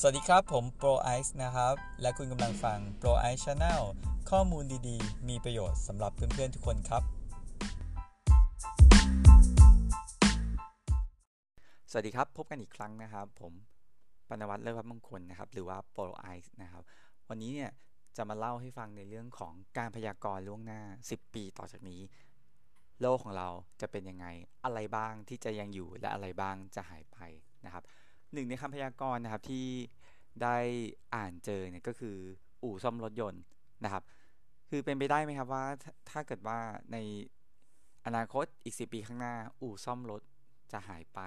สวัสดีครับ ผม Pro Ice นะครับ และคุณกำลังฟัง Pro Ice Channel ข้อมูลดีๆ มีประโยชน์สำหรับเพื่อนๆ ทุกคนครับ สวัสดีครับ พบกันอีกครั้งนะครับ ผมปนวัตเลิศวัฒน์มงคลนะครับ หรือว่า Pro Ice นะครับ วันนี้เนี่ยจะมาเล่าให้ฟังในเรื่องของการพยากรณ์ล่วงหน้า 10 ปีต่อจากนี้ โลกของเราจะเป็นยังไง อะไรบ้างที่จะยังอยู่และอะไรบ้างจะหายไปนะครับ หนึ่งในคำพยากรณ์นะครับที่ได้อ่านเจอเนี่ยก็คืออู่ซ่อมรถยนต์นะครับ คือเป็นไปได้ไหมครับว่าถ้าเกิดว่าในอนาคตอีก10ปีข้างหน้า อู่ซ่อมรถจะหายไป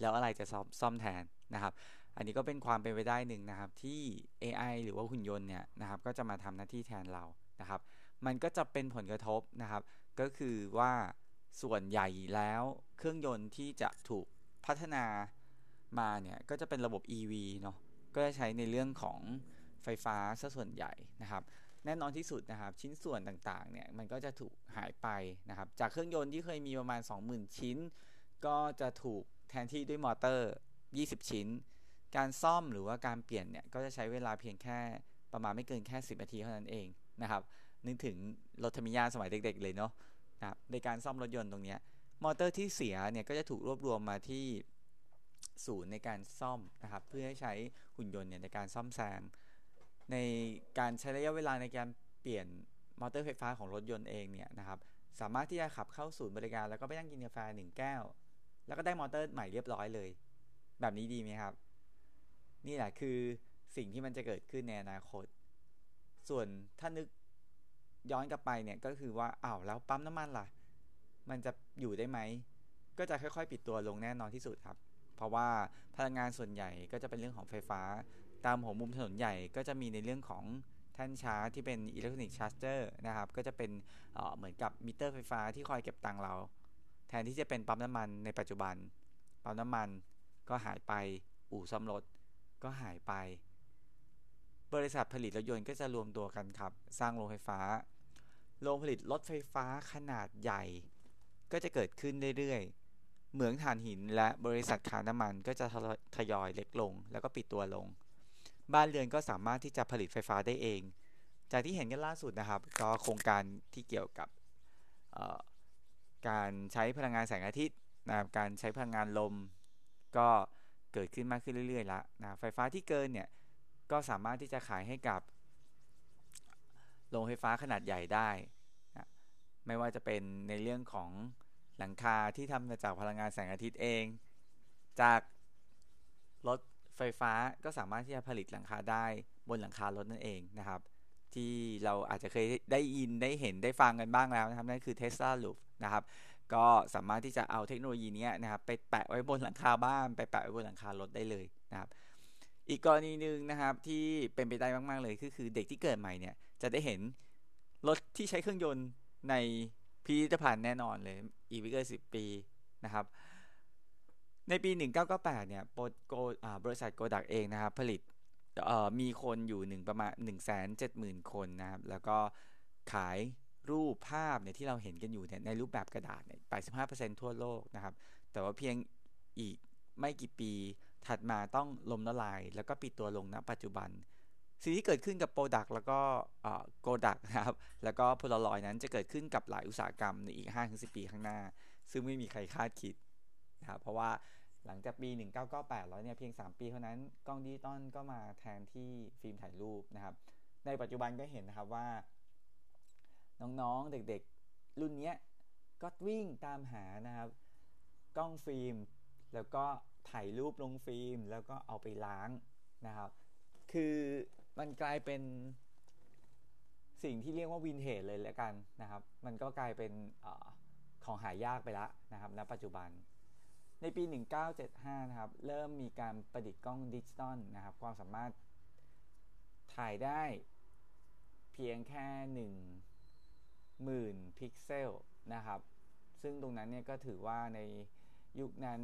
แล้วอะไรจะซ่อมซ่อมแทนนะครับ อันนี้ก็เป็นความเป็นไปได้หนึ่งนะครับ ที่ AI หรือว่าหุ่นยนต์เนี่ยนะครับ ก็จะมาทำหน้าที่แทนเรานะครับ มันก็จะเป็นผลกระทบนะครับ ก็คือว่าส่วนใหญ่แล้วเครื่องยนต์ที่จะถูกพัฒนา มาเนี่ยก็จะเป็นระบบ EV เนาะก็จะใช้ในเรื่องของไฟฟ้าซะส่วนใหญ่นะครับ แน่นอนที่สุดนะครับ ชิ้นส่วนต่างๆเนี่ยมันก็จะถูกหายไปนะครับ จากเครื่องยนต์ที่เคยมีประมาณ 20,000 ชิ้น ก็จะถูกแทนที่ด้วยมอเตอร์ 20 ชิ้น การซ่อมหรือว่าการเปลี่ยนเนี่ยก็จะใช้เวลาเพียงแค่ประมาณไม่เกินแค่ 10 นาทีเท่านั้นเองนะครับนึกถึงรถทามิย่าสมัยเด็ก ๆ เลยเนาะนะครับในการซ่อมรถยนต์ตรงนี้มอเตอร์ที่เสียเนี่ยก็จะถูกรวบรวมมาที่ ศูนย์ในการซ่อมนะครับ เพื่อให้ใช้หุ่นยนต์เนี่ยในการซ่อมแซมในการใช้ระยะเวลาในการเปลี่ยนมอเตอร์ไฟฟ้าของรถยนต์เองเนี่ยนะครับ สามารถที่จะขับเข้าศูนย์บริการ แล้วก็ไปนั่งกินกาแฟหนึ่งแก้ว แล้วก็ได้มอเตอร์ใหม่เรียบร้อยเลย แบบนี้ดีไหมครับ นี่แหละคือสิ่งที่มันจะเกิดขึ้นในอนาคต ส่วนถ้านึกย้อนกลับไปเนี่ยก็คือว่าอ้าวแล้วปั๊มน้ำมันล่ะ มันจะอยู่ได้ไหม ก็จะค่อยๆ ปิดตัวลงแน่นอนที่สุดครับ เพราะว่าพลังงานส่วนใหญ่ก็จะเป็นเรื่องของไฟฟ้า ตามหัวมุมถนนใหญ่ก็จะมีในเรื่องของแท่นชาร์จที่เป็นอิเล็กทรอนิกส์ชาร์จเจอร์นะครับก็จะเป็นเเหมือนกับมิเตอร์ไฟฟ้าที่คอยเก็บตังค์เรา แทนที่จะเป็นปั๊มน้ำมันในปัจจุบันปั๊มน้ำมันก็หายไปอู่ซ่อมรถก็หายไป บริษัทผลิตรถยนต์ก็จะรวมตัวกันครับ สร้างโรงไฟฟ้า โรงผลิตรถไฟฟ้าขนาดใหญ่ ก็จะเกิดขึ้นเรื่อยๆ เหมืองถ่านหินและบริษัทขาน้ำมันก็จะทยอยเล็กลง แล้วก็ปิดตัวลง บ้านเรือนก็สามารถที่จะผลิตไฟฟ้าได้เอง จากที่เห็นกันล่าสุดนะครับ ก็โครงการที่เกี่ยวกับการใช้พลังงานแสงอาทิตย์นะครับการใช้พลังงานลม ก็เกิดขึ้นมากขึ้นเรื่อยๆแล้วนะไฟฟ้าที่เกินเนี่ยก็สามารถที่จะขายให้กับโรงไฟฟ้าขนาดใหญ่ได้นะไม่ว่าจะเป็นในเรื่องของ หลังคาที่ทำมาจากพลังงานแสงอาทิตย์เอง จากรถไฟฟ้าก็สามารถที่จะผลิตหลังคาได้บนหลังคารถนั่นเองนะครับ ที่เราอาจจะเคยได้ยินได้เห็นได้ฟังกันบ้างแล้วนะครับนั่นคือ Tesla Loop นะครับก็สามารถที่จะเอาเทคโนโลยีนี้นะครับไปแปะไว้บนหลังคาบ้านไปแปะไว้บนหลังคารถได้เลยนะครับ อีกกรณีหนึ่งนะครับที่เป็นไปได้มาก ๆ เลยก็คือเด็กที่เกิดใหม่เนี่ยจะได้เห็นรถที่ใช้เครื่องยนต์ใน พิพิธภัณฑ์แน่นอนเลยอีกไม่เกินสิปีนะครับ ในปี 1998 เนี่ยโกบริษัทโกดักเองนะครับ ผลิตมีคนอยู่หนึ่งประมาณ 170,000 คนนะครับ แล้วก็ขายรูปภาพเนี่ยที่เราเห็นกันอยู่เนี่ยในรูปแบบกระดาษเนี่ย85%ทั่วโลกนะครับ แต่ว่าเพียงอีกไม่กี่ปีถัดมาต้องล้มละลาย แล้วก็ปิดตัวลงณปัจจุบัน สิ่งที่เกิดขึ้นกับโปรดักแล้วก็โกดักนะครับ แล้วก็พลลอยนั้นจะเกิดขึ้นกับหลายอุตสาหกรรมในอีก 5-10 ปีข้างหน้า ซึ่งไม่มีใครคาดคิดนะครับ เพราะว่าหลังจากปี 1998 แล้วเนี่ยเพียง 3 ปีเท่านั้น กล้องดิจิตอลก็มาแทนที่ฟิล์มถ่ายรูปนะครับ ในปัจจุบันก็เห็นนะครับว่า น้องๆ เด็กๆ รุ่นนี้ก็วิ่งตามหานะครับ กล้องฟิล์ม แล้วก็ถ่ายรูปลงฟิล์ม แล้วก็เอาไปล้างนะครับ คือ มันกลายเป็นสิ่งที่เรียกว่าวินเทจเลยแล้วกันนะครับ มันก็กลายเป็นอของหายากไปแล้วนะครับณปัจจุบัน ในปี 1975 นะครับ เริ่มมีการประดิษฐ์กล้องดิจิตอลนะครับ ความสามารถถ่ายได้เพียงแค่หนึ่งหมื่นพิกเซลนะครับ ซึ่งตรงนั้นเนี่ยก็ถือว่าในยุคนั้น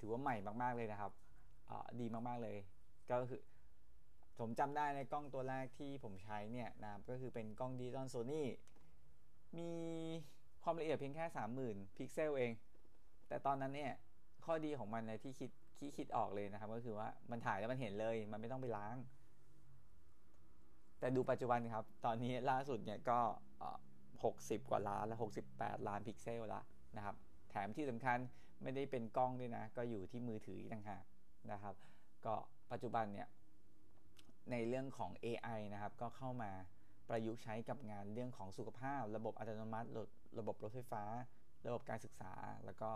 ถือว่าใหม่มาก ๆ เลยนะครับดีมาก ๆ เลย ก็คือ ผมจำได้ในกล้องตัวแรกที่ผมใช้เนี่ยนะก็คือเป็นกล้องดิจิตอลโซนี่มีความละเอียดเพียงแค่ 30,000 พิกเซลเอง แต่ตอนนั้นเนี่ยข้อดีของมันเลยที่คิดคที่คิดออกเลยนะครับ ก็คือว่ามันถ่ายแล้วมันเห็นเลย มันไม่ต้องไปล้าง แต่ดูปัจจุบันครับ ตอนนี้ล่าสุดเนี่ยก็หกสิบกว่าล้านแล้วหกสิบแปดล้านพิกเซลละนะครับ แถมที่สำคัญไม่ได้เป็นกล้องด้วยนะ ก็อยู่ที่มือถือต่างหากนะครับ ก็ปัจจุบันเนี่ย ในเรื่องของ AI นะครับ ก็เข้ามาประยุกต์ใช้กับงานเรื่องของสุขภาพ ระบบอัตโนมัติ ระบบรถไฟฟ้า ระบบการศึกษา แล้วก็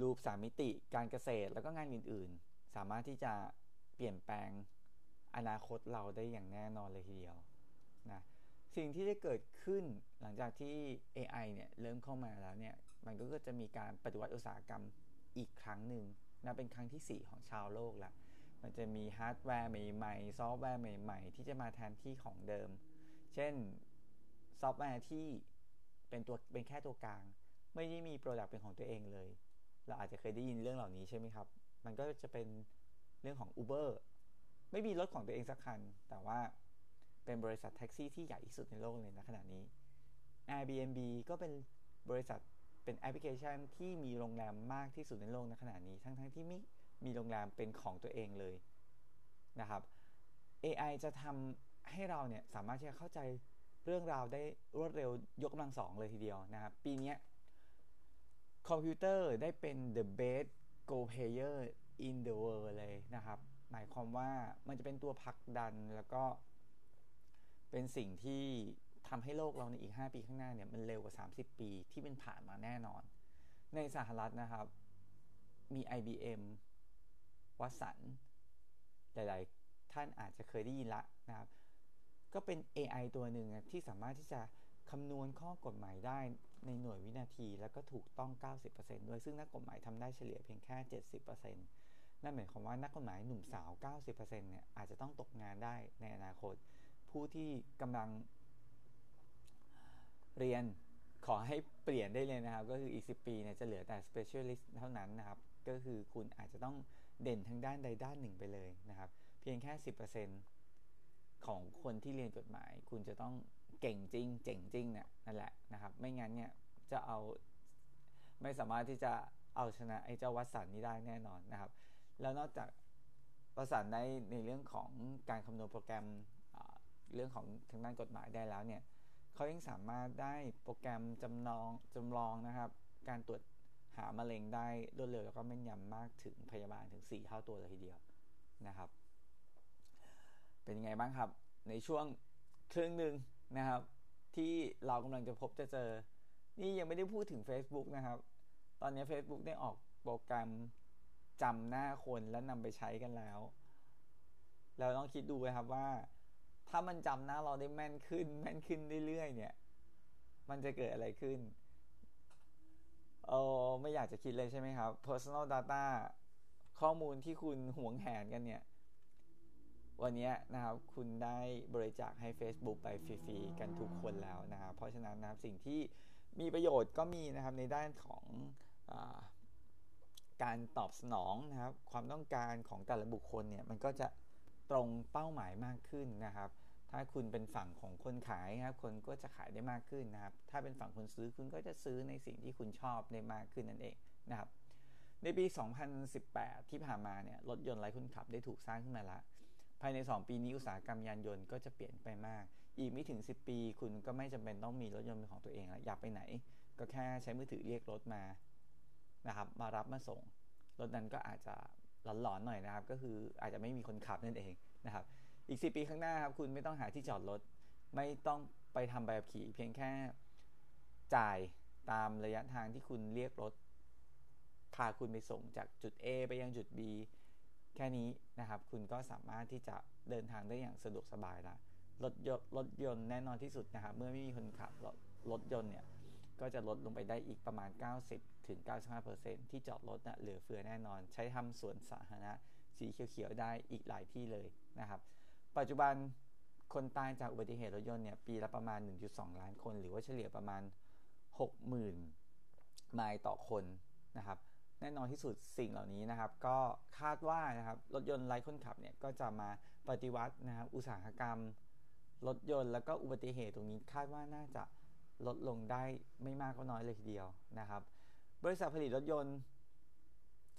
รูปสามมิติ การเกษตร แล้วก็งานอื่น ๆ สามารถที่จะเปลี่ยนแปลงอนาคตเราได้อย่างแน่นอนเลยทีเดียวนะสิ่งที่ได้เกิดขึ้นหลังจากที่ AI เนี่ยเริ่มเข้ามาแล้วเนี่ยมันก็จะมีการปฏิวัติอุตสาหกรรมอีกครั้งหนึ่งนะเป็นครั้งที่ 4 ของชาวโลกละ มันจะมีฮาร์ดแวร์ใหม่ๆ ซอฟต์แวร์ใหม่ ๆ ที่จะมาแทนที่ของเดิม เช่นซอฟต์แวร์ที่เป็นตัวเป็นแค่ตัวกลาง ไม่ได้มี product เป็นของตัวเองเลย เราอาจจะเคยได้ยินเรื่องเหล่านี้ใช่ไหมครับ มันก็จะเป็นเรื่องของ Uber ไม่มีรถของตัวเองสักคัน แต่ว่าเป็นบริษัทแท็กซี่ที่ใหญ่ที่สุดในโลกเลยนะขณะนี้ Airbnb ก็เป็นบริษัทเป็นแอปพลิเคชันที่มีโรงแรมมากที่สุดในโลกในขณะนี้ ทั้งๆทที่ไม่ มีโรงแรมเป็นของตัวเองเลยนะครับ AI จะทำให้เราเนี่ยสามารถที่จะเข้าใจเรื่องราวได้รวดเร็วยกกำลังสองเลยทีเดียวนะครับปีนี้คอมพิวเตอร์ได้เป็น the best go player in the world เลยนะครับ หมายความว่ามันจะเป็นตัวผลักดันแล้วก็เป็นสิ่งที่ทำให้โลกเราในอีก 5 ปีข้างหน้าเนี่ยมันเร็วกว่า 30 ปีที่เป็นผ่านมาแน่นอน ในสหรัฐนะครับ มี IBM วัสันหลาย ๆ ท่านอาจจะเคยได้ยินละนะครับ ก็เป็น AI ตัวหนึ่งที่สามารถที่จะคำนวณข้อกฎหมายได้ในหน่วยวินาที แล้วก็ถูกต้อง 90%ด้วย ซึ่งนักกฎหมายทำได้เฉลี่ยเพียงแค่ 70%นั่นหมายความว่านักกฎหมายหนุ่มสาว 90%เนี่ยอาจจะต้องตกงานได้ในอนาคต ผู้ที่กำลังเรียนขอให้เปลี่ยนได้เลยนะครับ ก็คืออีก 10 ปีเนี่ยจะเหลือแต่ specialist เท่านั้นนะครับ ก็คือคุณอาจจะต้อง เด่นทั้งด้านใดด้านหนึ่งไปเลยนะครับ เพียงแค่ 10%ของคนที่เรียนกฎหมาย คุณจะต้องเก่งจริง เจ๋งจริงเนี่ยนั่นแหละนะครับ ไม่งั้นเนี่ยจะเอาไม่สามารถที่จะเอาชนะไอ้เจ้าวัสันนี้ได้แน่นอนนะครับ แล้วนอกจากวัสันได้ในเรื่องของการคำนวณโปรแกรมเรื่องของทางด้านกฎหมายได้แล้วเนี่ยเขายังสามารถได้โปรแกรมจำลองจำลองนะครับ การตรวจ หามะเร็งได้รวดเร็วแล้วก็แม่นยำมากถึงพยาบาลถึง4เท่าตัวเลยทีเดียวนะครับ เป็นยังไงบ้างครับ ในช่วงครึ่งหนึ่งนะครับ ที่เรากำลังจะพบจะเจอ นี่ยังไม่ได้พูดถึง Facebook นะครับ ตอนนี้ Facebook ได้ออกโปรแกรมจำหน้าคนและนำไปใช้กันแล้ว เราต้องคิดดูนะครับว่า ถ้ามันจำหน้าเราได้แม่นขึ้น แม่นขึ้นเรื่อยๆเนี่ย มันจะเกิดอะไรขึ้น เออไม่อยากจะคิดเลยใช่ไหมครับ personal data ข้อมูลที่คุณหวงแหนกันเนี่ย วันนี้นะครับคุณได้บริจาคให้ Facebook ไปฟรีๆกันทุกคนแล้วนะครับเพราะฉะนั้นนะครับสิ่งที่มีประโยชน์ก็มีนะครับในด้านของอการตอบสนองนะครับ ความต้องการของแต่ละบุคคลเนี่ยมันก็จะตรงเป้าหมายมากขึ้นนะครับ ถ้าคุณเป็นฝั่งของคนขายครับ คนก็จะขายได้มากขึ้นนะครับ ถ้าเป็นฝั่งคนซื้อคุณก็จะซื้อในสิ่งที่คุณชอบได้มากขึ้นนั่นเองนะครับ ในปี 2018 ที่ผ่านมาเนี่ย รถยนต์ไร้คนขับได้ถูกสร้างขึ้นมาล้วภายใน 2 ปีนี้อุตสาหกรรมยานยนต์ก็จะเปลี่ยนไปมาก อีกไม่ถึง 10 ปี คุณก็ไม่จำเป็นต้องมีรถยนต์เป็นของตัวเองแล้วอยากไปไหน ก็แค่ใช้มือถือเรียกรถมานะครับ มารับมาส่ง รถนั้นก็อาจจะหลอนๆหน่อยนะครับ ก็คืออาจจะไม่มีคนขับนั่นเองนะครับ อีก 10 ปีข้างหน้าครับคุณไม่ต้องหาที่จอดรถ ไม่ต้องไปทำใบขับขี่เพียงแค่จ่ายตามระยะทางที่คุณเรียกรถ พาคุณไปส่งจากจุด A ไปยังจุด B แค่นี้นะครับ คุณก็สามารถที่จะเดินทางได้อย่างสะดวกสบายละรถยนต์รถยนต์แน่นอนที่สุดนะครับ เมื่อไม่มีคนขับรถยนต์เนี่ยก็จะลดลงไปได้อีกประมาณ 90ถึง95%ที่จอดรถน่ะเหลือเฟือแน่นอน ใช้ทำสวนสาธารณะสีเขียวๆได้อีกหลายที่เลยนะครับ ปัจจุบันคนตายจากอุบัติเหตุรถยนต์เนี่ยปีละประมาณ 1.2 ล้านคน หรือว่าเฉลี่ยประมาณ 60,000ไมล์ต่อคนนะครับ แน่นอนที่สุดสิ่งเหล่านี้นะครับ ก็คาดว่านะครับรถยนต์ไร้คนขับเนี่ยก็จะมาปฏิวัตินะครับอุตสาหกรรมรถยนต์แล้วก็อุบัติเหตุตรงนี้คาดว่าน่าจะลดลงได้ไม่มากก็น้อยเลยทีเดียวนะครับ บริษัทผลิตรถยนต์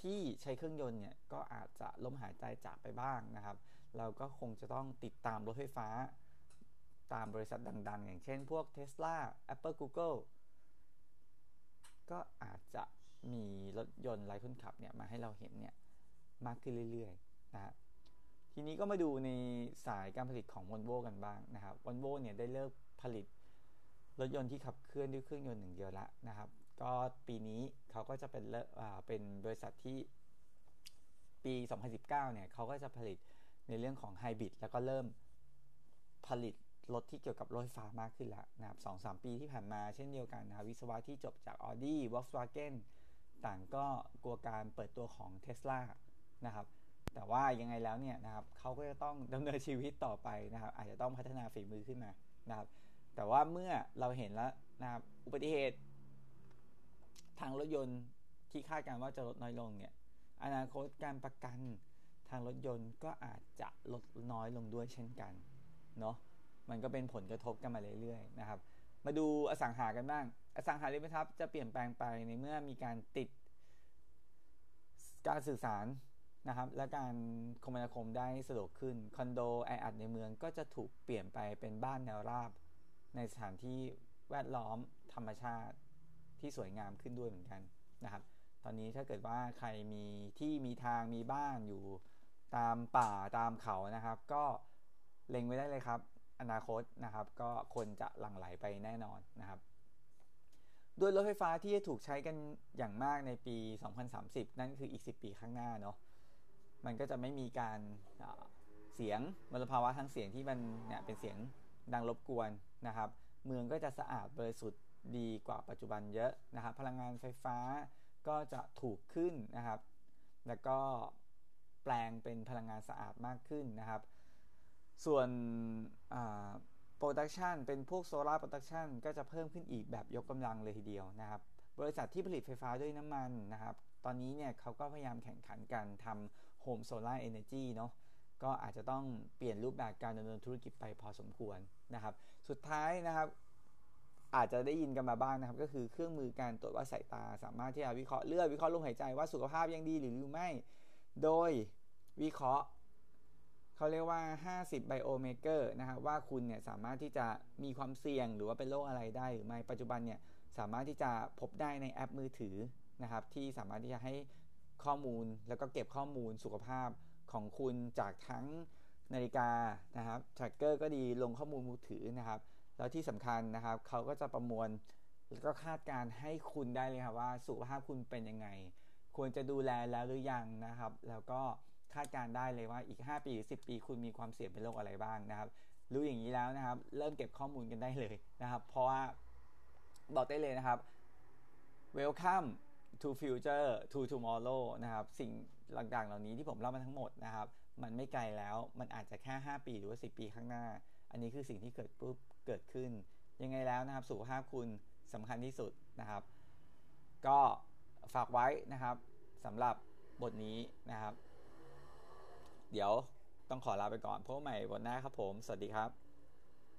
ที่ใช้เครื่องยนต์เนี่ยก็อาจจะล้มหายใจจากไปบ้างนะครับ เราก็คงจะต้องติดตามรถไฟฟ้า ตามบริษัทดังๆ อย่างเช่นพวก Tesla Apple Google ก็อาจจะมีรถยนต์ไร้คนขับเนี่ยมาให้เราเห็นเนี่ยมากขึ้นเรื่อยๆนะทีนี้ก็มาดูในสายการผลิตของ Volvo กันบ้างนะครับ Volvo เนี่ยได้เลิกผลิตรถยนต์ที่ขับเคลื่อนด้วยเครื่องยนต์หนึ่งเดียวละนะครับ ก็ปีนี้เขาก็จะเป็นเป็นบริษัทที่ปี 2019 เนี่ยเขาก็จะผลิต ในเรื่องของไฮบริดแล้วก็เริ่มผลิตรถที่เกี่ยวกับรถไฟฟ้ามากขึ้นแล้วนะครับสองสามปีที่ผ่านมาเช่นเดียวกันนะครับวิศวะที่จบจาก Audi Volkswagen ต่างก็กลัวการเปิดตัวของ Tesla นะครับ แต่ว่ายังไงแล้วเนี่ยนะครับเขาก็จะต้องดำเนินชีวิตต่อไปนะครับ อาจจะต้องพัฒนาฝีมือขึ้นมานะครับ แต่ว่าเมื่อเราเห็นแล้วนะครับอุบัติเหตุ ทางรถยนต์ที่คาดการว่าจะลดน้อยลงเนี่ยอนาคตการประกันางรถยนต์ก็อาจจะลดน้อยลงด้วยเช่นกันเนาะมันก็เป็นผลกระทบกันมาเรื่อยๆนะครับ มาดูอสังหากันบ้าง อสังหาริมทรัพย์จะเปลี่ยนแปลงไปในเมื่อมีการติด การสื่อสารนะครับ และการคมนาคมได้สะดวกขึ้นคอนโดแออัดในเมืองก็จะถูกเปลี่ยนไปเป็นบ้านแนวราบ ในสถานที่แวดล้อมธรรมชาติที่สวยงามขึ้นด้วยเหมือนกันนะครับ ตอนนี้ถ้าเกิดว่าใครมีที่มีทางมีบ้านอยู่ ตามป่าตามเขานะครับ ก็เล็งไว้ได้เลยครับ อนาคตนะครับ ก็คนจะหลั่งไหลไปแน่นอนนะครับด้วยรถไฟฟ้าที่จะถูกใช้กันอย่างมากในปี 2030 นั่นคืออีก 10 ปีข้างหน้าเนาะมันก็จะไม่มีการเสียงมลภาวะทางเสียงที่มันเนี่ยเป็นเสียงดังรบกวนนะครับ เมืองก็จะสะอาดบริสุทธิ์ดีกว่าปัจจุบันเยอะนะครับ พลังงานไฟฟ้าก็จะถูกขึ้นนะครับ แล้วก็ แปลงเป็นพลังงานสะอาดมากขึ้นนะครับ ส่วน production เป็นพวก solar production ก็จะเพิ่มขึ้นอีกแบบยกกำลังเลยทีเดียวนะครับ บริษัทที่ผลิตไฟฟ้าด้วยน้ำมันนะครับ ตอนนี้เนี่ยเขาก็พยายามแข่งขันกันทำ home solar energy เนาะก็อาจจะต้องเปลี่ยนรูปแบบการดำเนินธุรกิจไปพอสมควรนะครับ สุดท้ายนะครับ อาจจะได้ยินกันมาบ้างนะครับ ก็คือเครื่องมือการตรวจวัดสายตา สามารถที่จะวิเคราะห์เลือดวิเคราะห์ลมหายใจว่าสุขภาพยังดีหรือไม่ โดยวิเคราะห์เขาเรียกว่า 50 biomarker นะครับว่าคุณเนี่ยสามารถที่จะมีความเสี่ยงหรือว่าเป็นโรคอะไรได้หรือไม่ปัจจุบันเนี่ยสามารถที่จะพบได้ในแอปมือถือนะครับที่สามารถที่จะให้ข้อมูลแล้วก็เก็บข้อมูลสุขภาพของคุณจากทั้งนาฬิกานะครับ tracker ก็ดีลงข้อมูลมือถือนะครับ แล้วที่สำคัญนะครับเขาก็จะประมวลแล้วก็คาดการให้คุณได้เลยครับว่าสุขภาพคุณเป็นยังไง ควรจะดูแลแล้วหรือยังนะครับ แล้วก็คาดการได้เลยว่าอีก 5 ปีหรือ10 ปีคุณมีความเสี่ยงเป็นโรคอะไรบ้างนะครับ รู้อย่างนี้แล้วนะครับ เริ่มเก็บข้อมูลกันได้เลยนะครับ เพราะว่าบอกได้เลยนะครับ welcome to future to tomorrow นะครับ สิ่งต่างๆเหล่านี้ที่ผมเล่ามาทั้งหมดนะครับ มันไม่ไกลแล้วมันอาจจะแค่ 5 ปีหรือว่า 10 ปีข้างหน้า อันนี้คือสิ่งที่เกิดปุ๊บเกิดขึ้น ยังไงแล้วนะครับสุขภาพคุณสำคัญที่สุดนะครับ ก็ ฝากไว้นะครับสำหรับบทนี้นะครับ เดี๋ยวต้องขอลาไปก่อนพบใหม่วันหน้าครับผม สวัสดีครับ